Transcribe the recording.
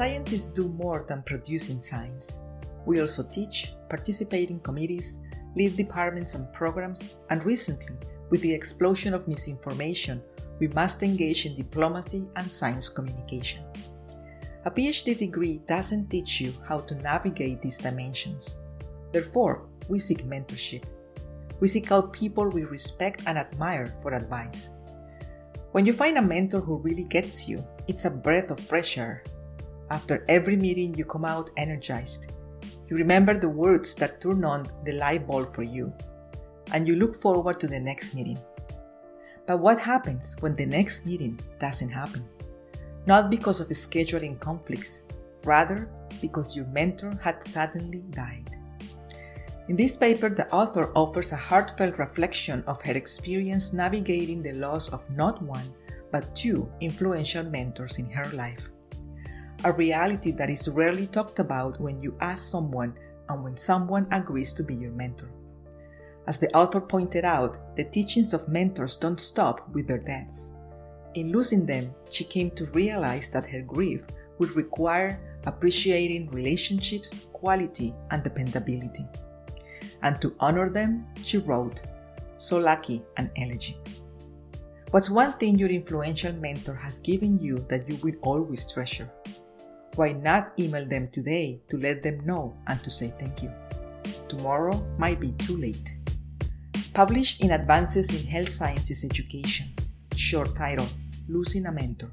scientists do more than producing science. We also teach, participate in committees, lead departments and programs, and recently, with the explosion of misinformation, we must engage in diplomacy and science communication. A PhD degree doesn't teach you how to navigate these dimensions. Therefore, we seek mentorship. We seek out people we respect and admire for advice. When you find a mentor who really gets you, it's a breath of fresh air. After every meeting, you come out energized. You remember the words that turn on the light bulb for you, and you look forward to the next meeting. But what happens when the next meeting doesn't happen? Not because of scheduling conflicts, rather because your mentor had suddenly died. In this paper, the author offers a heartfelt reflection of her experience navigating the loss of not one, but two influential mentors in her life a reality that is rarely talked about when you ask someone and when someone agrees to be your mentor. As the author pointed out, the teachings of mentors don't stop with their deaths. In losing them, she came to realize that her grief would require appreciating relationships, quality, and dependability. And to honor them, she wrote, So lucky an elegy. What's one thing your influential mentor has given you that you will always treasure? Why not email them today to let them know and to say thank you? Tomorrow might be too late. Published in Advances in Health Sciences Education. Short title Losing a Mentor.